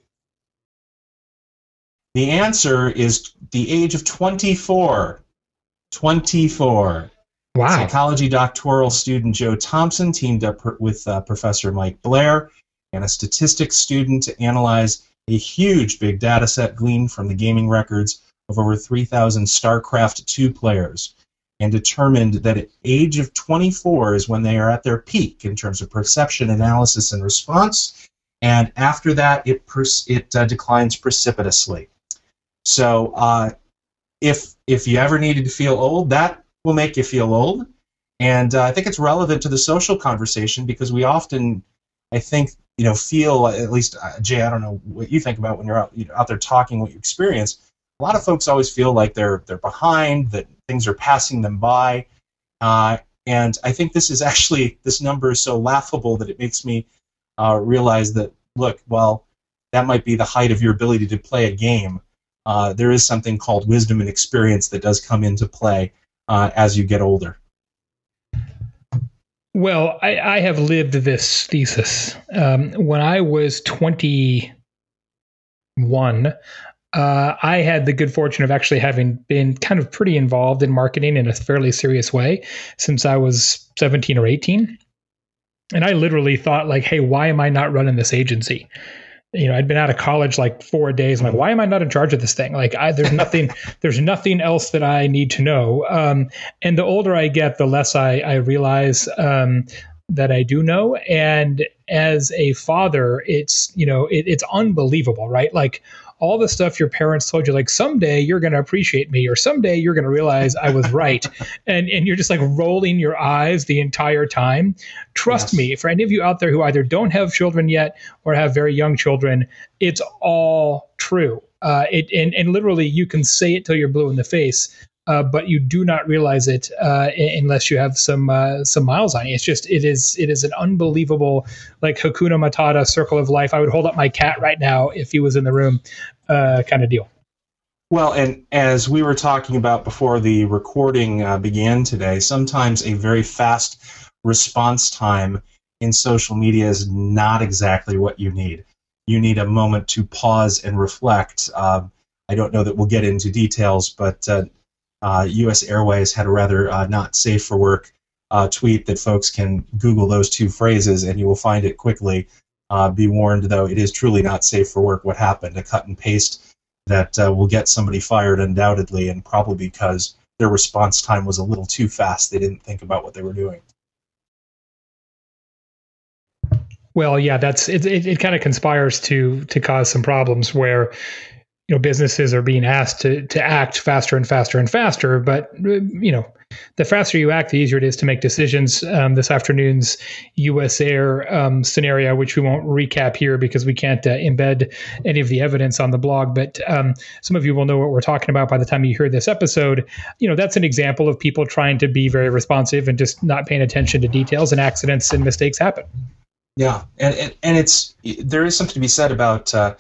The answer is the age of 24. 24. Wow. Psychology doctoral student Joe Thompson teamed up with uh, Professor Mike Blair and a statistics student to analyze a huge big data set gleaned from the gaming records of over 3,000 StarCraft 2 players and determined that at age of 24 is when they are at their peak in terms of perception, analysis, and response. And after that, it, it uh, declines precipitously. So uh, if if you ever needed to feel old, that will make you feel old. And uh, I think it's relevant to the social conversation because we often, I think, you know, feel at least uh, Jay. I don't know what you think about when you're out you know, out there talking what you experience. A lot of folks always feel like they're they're behind, that things are passing them by. Uh, and I think this is actually this number is so laughable that it makes me uh, realize that look, well, that might be the height of your ability to play a game, uh, there is something called wisdom and experience that does come into play uh, as you get older. Well, I, I have lived this thesis. Um, when I was 21, uh, I had the good fortune of actually having been kind of pretty involved in marketing in a fairly serious way since I was 17 or 18. and I literally thought like, hey, why am I not running this agency? You know, I'd been out of college like four days. I'm like, why am I not in charge of this thing? Like, I, there's nothing, there's nothing else that I need to know. Um, and the older I get, the less I, I realize um, that I do know. And as a father, it's you know, it, it's unbelievable, right? Like all the stuff your parents told you, like someday you're going to appreciate me, or someday you're going to realize I was right, and and you're just like rolling your eyes the entire time. Trust yes. me, for any of you out there who either don't have children yet or have very young children, it's all true. Uh, it and, and literally you can say it till you're blue in the face uh, but you do not realize it uh, unless you have some uh, some miles on you. It's just it is it is an unbelievable like Hakuna Matata circle of life. I would hold up my cat right now if he was in the room, uh, kind of deal. Well, and as we were talking about before the recording uh, began today, sometimes a very fast response time in social media is not exactly what you need. You need a moment to pause and reflect. I don't know that we'll get into details, but uh, U.S. Airways had a rather uh, not safe for work uh, tweet that folks can Google those two phrases and you will find it quickly. Uh, be warned, though, it is truly not safe for work what happened. A cut and paste that uh, will get somebody fired undoubtedly, and probably because their response time was a little too fast. They didn't think about what they were doing. Well, yeah, that's it. It, it kind of conspires to to cause some problems where you know businesses are being asked to to act faster and faster and faster but you know the faster you act the easier it is to make decisions. Um, this afternoon's us air um, scenario which we won't recap here because we can't uh, embed any of the evidence on the blog but um, some of you will know what we're talking about by the time you hear this episode. You know that's an example of people trying to be very responsive and just not paying attention to details and accidents and mistakes happen. Yeah. And and, and it's there is something to be said about uh,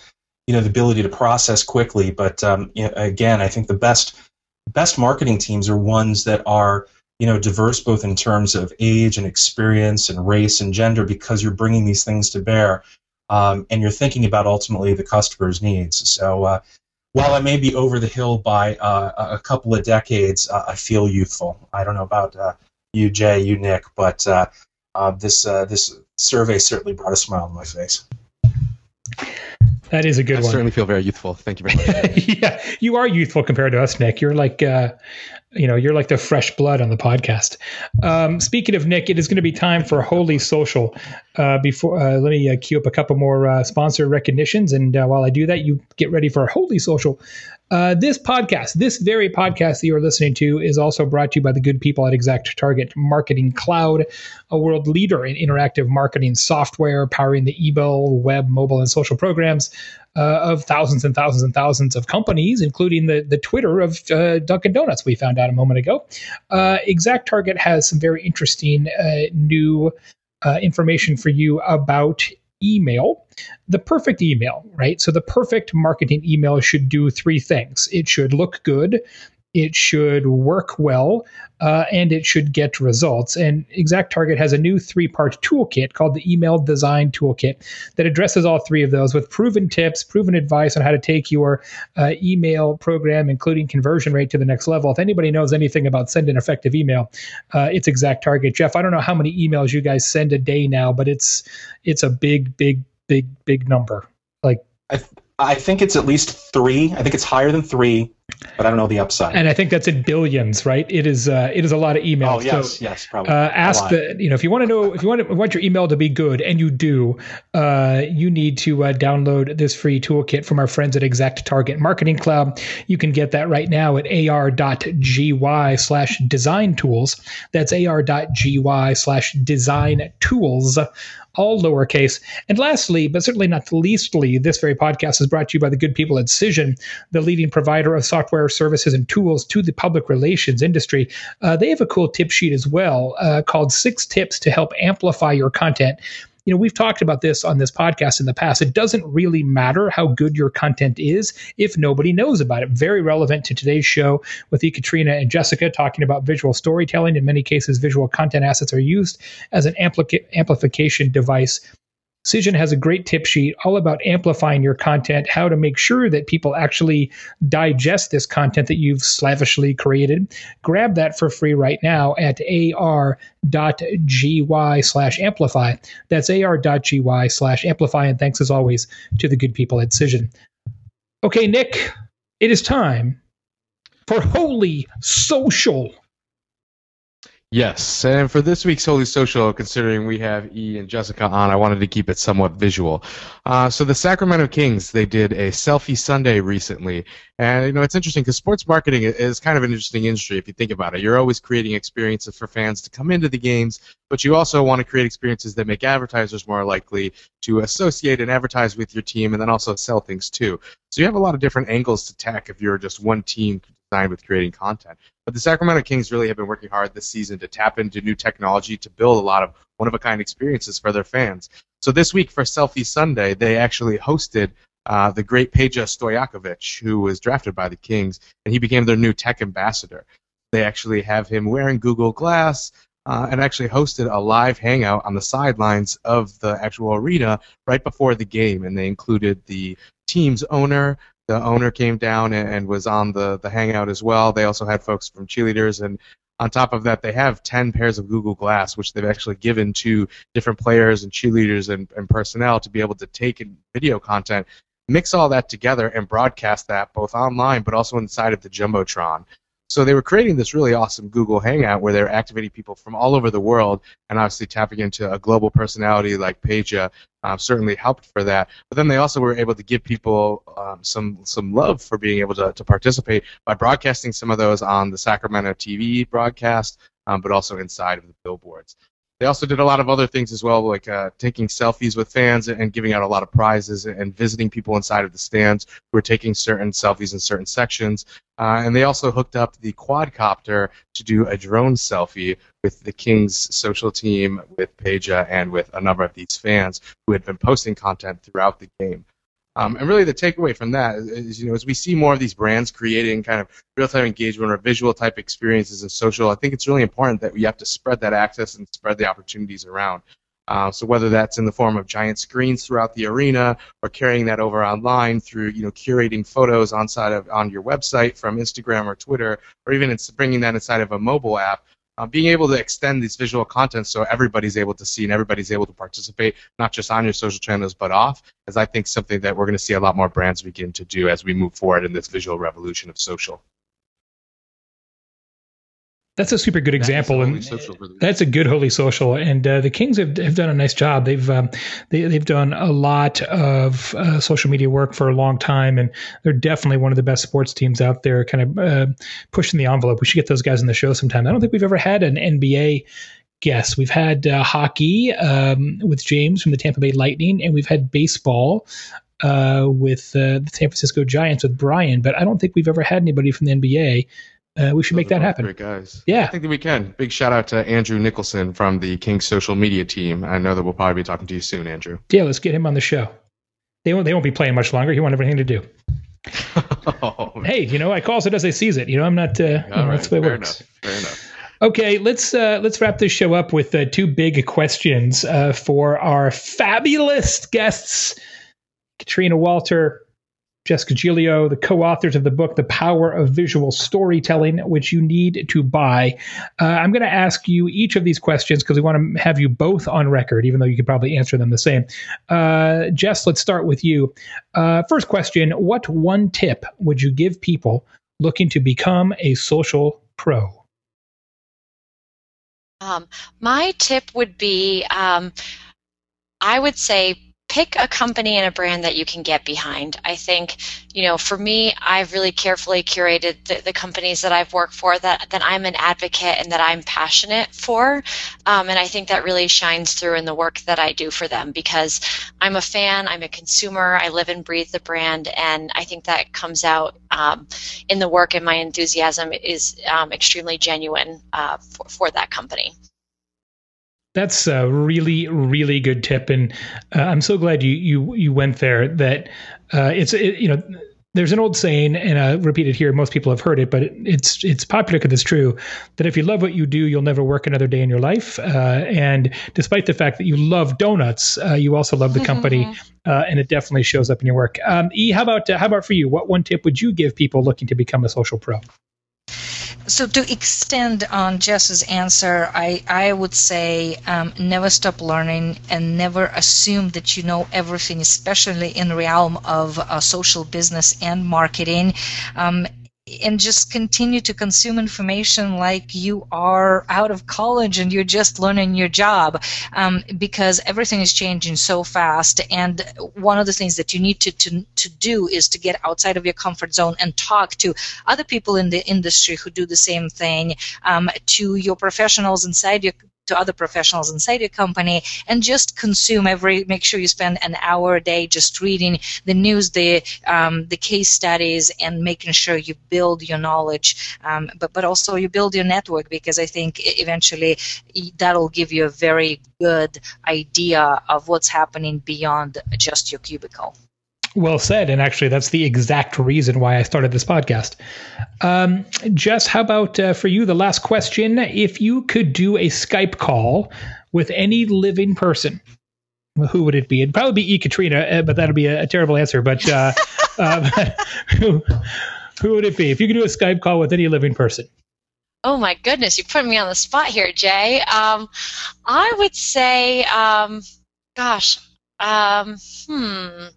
you know the ability to process quickly. But um, you know, again, I think the best best marketing teams are ones that are you know diverse both in terms of age and experience and race and gender because you're bringing these things to bear um, and you're thinking about ultimately the customer's needs. So. Uh, while I may be over the hill by uh, a couple of decades, uh, I feel youthful. I don't know about uh, you, Jay, you, Nick, but uh, uh, this this survey certainly brought a smile on my face. That is a good I one. I certainly feel very youthful. Thank you very much. yeah, you are youthful compared to us, Nick. You're like, uh, you know, you're like the fresh blood on the podcast. Um, speaking of Nick, it is going to be time for Holy Social. Uh, before, uh, let me uh, queue up a couple more uh, sponsor recognitions, and uh, while I do that, you get ready for Holy Social. Uh, this podcast, this very podcast that you are listening to, is also brought to you by the good people at Exact Target Marketing Cloud, a world leader in interactive marketing software, powering the email, web, mobile, and social programs uh, of thousands and thousands and thousands of companies, including the, the Twitter of uh, Dunkin' Donuts, we found out a moment ago. Uh, exact Target has some very interesting uh, new information for you about email, the perfect email, right? So the perfect marketing email should do three things. It should look good, it should work well, uh, and it should get results. And Exact Target has a new three part toolkit called the Email Design Toolkit that addresses all three of those with proven tips, proven advice on how to take your uh, email program, including conversion rate, to the next level. If anybody knows anything about sending effective email, uh, it's Exact Target. Jeff, I don't know how many emails you guys send a day now, but it's it's a big, big, big, big number. Like I, th- I think it's at least three. I think it's higher than three but I don't know the upside. And I think that's in billions, right? It is. Uh, it is a lot of emails. Oh yes, so, yes, probably. Uh, ask the. You know, if you want to know, if you want to, want your email to be good, and you do, uh, you need to uh, download this free toolkit from our friends at Exact Target Marketing Cloud. You can get that right now at ar.gy slash design tools. That's ar.gy slash design tools all lowercase. And lastly, but certainly not leastly, this very podcast is brought to you by the good people at Cision, the leading provider of software services and tools to the public relations industry. Uh, they have a cool tip sheet as well uh, called Six Tips to Help Amplify Your Content you know, we've talked about this on this podcast in the past. It doesn't really matter how good your content is if nobody knows about it. Very relevant to today's show with Katrina and Jessica talking about visual storytelling. In many cases, visual content assets are used as an amplica- amplification device Cision has a great tip sheet all about amplifying your content, how to make sure that people actually digest this content that you've slavishly created. Grab that for free right now at ar.gy slash amplify. That's ar.gy slash amplify. And thanks as always to the good people at Cision. Okay, Nick, it is time for Holy Social. Yes, and for this week's Holy Social, considering we have E and Jessica on, I wanted to keep it somewhat visual. Uh, so the Sacramento Kings, they did a selfie Sunday recently, and you know it's interesting because sports marketing is kind of an interesting industry if you think about it. You're always creating experiences for fans to come into the games, but you also want to create experiences that make advertisers more likely to associate and advertise with your team, and then also sell things too. So you have a lot of different angles to attack if you're just one team designed with creating content. But the Sacramento Kings really have been working hard this season to tap into new technology to build a lot of one of a kind experiences for their fans. So this week for Selfie Sunday, they actually hosted uh, the great Peja Stojakovic, who was drafted by the Kings, and he became their new tech ambassador. They actually have him wearing Google Glass. Uh, and actually hosted a live hangout on the sidelines of the actual arena right before the game, and they included the team's owner, the owner came down and, and was on the, the hangout as well. They also had folks from cheerleaders and on top of that, they have 10 pairs of Google Glass, which they've actually given to different players and cheerleaders and, and personnel to be able to take in video content, mix all that together, and broadcast that both online but also inside of the Jumbotron. So they were creating this really awesome Google Hangout where they're activating people from all over the world, and obviously tapping into a global personality like Peja um, certainly helped for that. But then they also were able to give people um, some some love for being able to, to participate by broadcasting some of those on the Sacramento TV broadcast, um, but also inside of the billboards. They also did a lot of other things as well, like uh, taking selfies with fans and giving out a lot of prizes and visiting people inside of the stands who were taking certain selfies in certain sections. Uh, and they also hooked up the quadcopter to do a drone selfie with the Kings social team, with Peja, and with a number of these fans who had been posting content throughout the game. Um, and really, the takeaway from that is, you know, as we see more of these brands creating kind of real-time engagement or visual type experiences in social, I think it's really important that we have to spread that access and spread the opportunities around. Uh, so whether that's in the form of giant screens throughout the arena or carrying that over online through you know curating photos on side of on your website from Instagram or Twitter or even it's bringing that inside of a mobile app uh, being able to extend these visual content so everybody's able to see and everybody's able to participate, not just on your social channels but off, is I think something that we're going to see a lot more brands begin to do as we move forward in this visual revolution of social. That's a super good example, and that's a good holy social. And uh, the Kings have, have done a nice job. They've um, they, they've done a lot of uh, social media work for a long time, and they're definitely one of the best sports teams out there. Kind of uh, pushing the envelope. We should get those guys on the show sometime. I don't think we've ever had an NBA guest. We've had uh, hockey um, with James from the Tampa Bay Lightning, and we've had baseball uh, with uh, the San Francisco Giants with Brian. But I don't think we've ever had anybody from the NBA uh, we should Those make that happen. Great guys. Yeah, I think that we can. Big shout out to Andrew Nicholson from the King social media team. I know that we'll probably be talking to you soon, Andrew. Yeah, let's get him on the show. They won't. They won't be playing much longer. He won't have anything to do. oh, hey, you know, I calls it as I sees it. You know, I'm not. Uh, you know, right. That's the way it Fair works. Enough. Fair enough. Okay, let's uh, let's wrap this show up with uh, two big questions uh, for our fabulous guests, Katrina Walter Jessica Gioglio, the co authors of the book, The Power of Visual Storytelling, which you need to buy. Uh, I'm going to ask you each of these questions because we want to have you both on record, even though you could probably answer them the same. Uh, Jess, let's start with you. Uh, first question What one tip would you give people looking to become a social pro? Um, my tip would be um, I would say pick a company and a brand that you can get behind. I think, you know, for me, I've really carefully curated the, the companies that I've worked for that, that I'm an advocate and that I'm passionate for. Um, and I think that really shines through in the work that I do for them because I'm a fan, I'm a consumer, I live and breathe the brand, and I think that comes out um, in the work and my enthusiasm is um, extremely genuine uh, for, for that company. That's a really, really good tip, and uh, I'm so glad you you you went there. That uh, it's it, you know there's an old saying, and I repeat it here. Most people have heard it, but it, it's it's popular because it's true. That if you love what you do, you'll never work another day in your life. Uh, and despite the fact that you love donuts, uh, you also love the company, uh, and it definitely shows up in your work. Um, e, how about uh, how about for you? What one tip would you give people looking to become a social pro? So to extend on Jess's answer, I, I would say um, never stop learning and never assume that you know everything, especially in the realm of uh, social business and marketing. Um, and just continue to consume information like you are out of college and you're just learning your job um, because everything is changing so fast. And one of the things that you need to, to, to do is to get outside of your comfort zone and talk to other people in the industry who do the same thing um, to your professionals inside your to other professionals inside your company and just consume every make sure you spend an hour a day just reading the news the um, the case studies and making sure you build your knowledge um, but but also you build your network because I think eventually that'll give you a very good idea of what's happening beyond just your cubicle. Well said. And actually, that's the exact reason why I started this podcast. Um, Jess, how about uh, for you, the last question? If you could do a Skype call with any living person, who would it be? It'd probably be E. Katrina, uh, but that'd be a, a terrible answer. But uh, um, who, who would it be? If you could do a Skype call with any living person. Oh my goodness, you put me on the spot here, Jay. Um, I would say, um, gosh, um, hmm.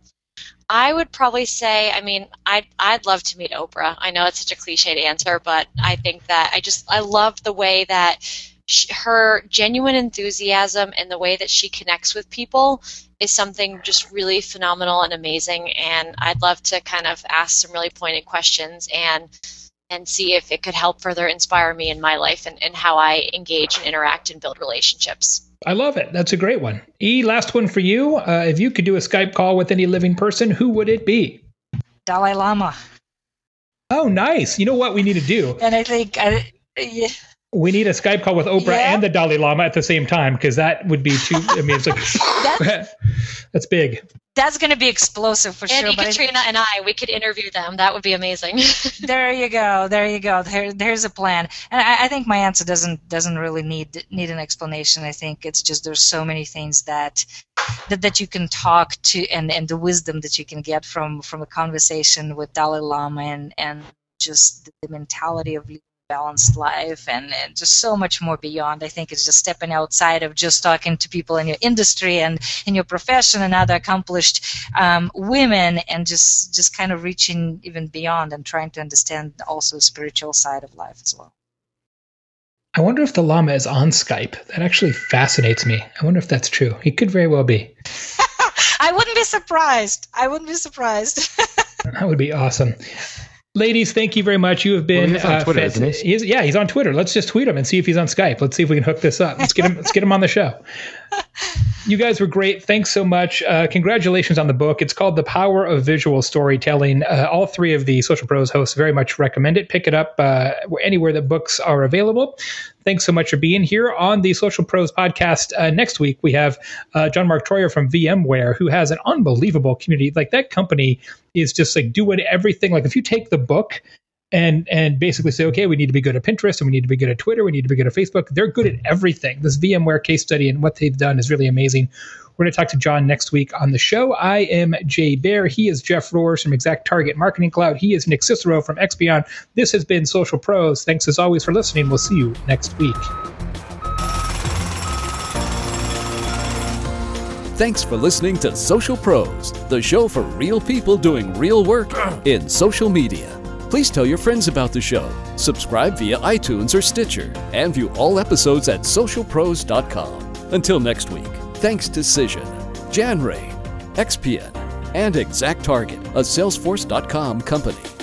I would probably say, I mean, I'd, I'd love to meet Oprah. I know it's such a cliched answer, but I think that I just, I love the way that she, her genuine enthusiasm and the way that she connects with people is something just really phenomenal and amazing. And I'd love to kind of ask some really pointed questions and and see if it could help further inspire me in my life and, and how I engage and interact and build relationships. I love it. That's a great one. E, last one for you. Uh, if you could do a Skype call with any living person, who would it be? Dalai Lama. Oh, nice. You know what we need to do? And I think, I, yeah. We need a Skype call with Oprah yeah. and the Dalai Lama at the same time because that would be too. I mean, it's like that's, that's big. That's going to be explosive for and sure. Katrina and I, we could interview them. That would be amazing. there you go. There you go. There, there's a plan. And I, I, think my answer doesn't doesn't really need need an explanation. I think it's just there's so many things that that, that you can talk to and, and the wisdom that you can get from from a conversation with Dalai Lama and and just the mentality of balanced life and, and, just so much more beyond. I think it's just stepping outside of just talking to people in your industry and in your profession and other accomplished um, women and just just kind of reaching even beyond and trying to understand also the spiritual side of life as well. I wonder if the Lama is on Skype. That actually fascinates me. I wonder if that's true. He could very well be. I wouldn't be surprised. I wouldn't be surprised. that would be awesome. Ladies, thank you very much. You have been well, he's on uh, Twitter, isn't he? He's, yeah, he's on Twitter. Let's just tweet him and see if he's on Skype. Let's see if we can hook this up. Let's get him. let's get him on the show. You guys were great. Thanks so much. Uh, congratulations on the book. It's called The Power of Visual Storytelling. Uh, all three of the Social Pros hosts very much recommend it. Pick it up uh, anywhere that books are available. Thanks so much for being here on the Social Pros podcast. Uh, next week, we have uh, John Mark Troyer from VMware, who has an unbelievable community. Like that company is just like doing everything. Like if you take the book and and basically say, okay, we need to be good at Pinterest and we need to be good at Twitter, we need to be good at Facebook. They're good at everything. This VMware case study and what they've done is really amazing. We're going to talk to John next week on the show. I am Jay Baer. He is Jeff Rohrs from Exact Target Marketing Cloud. He is Nick Cicero from Expion. This has been Social Pros. Thanks as always for listening. We'll see you next week. Thanks for listening to Social Pros, the show for real people doing real work in social media. Please tell your friends about the show, subscribe via iTunes or Stitcher, and view all episodes at socialpros.com. Until next week, thanks to Cision, JanRain, Expion, and Exact Target, a Salesforce.com company.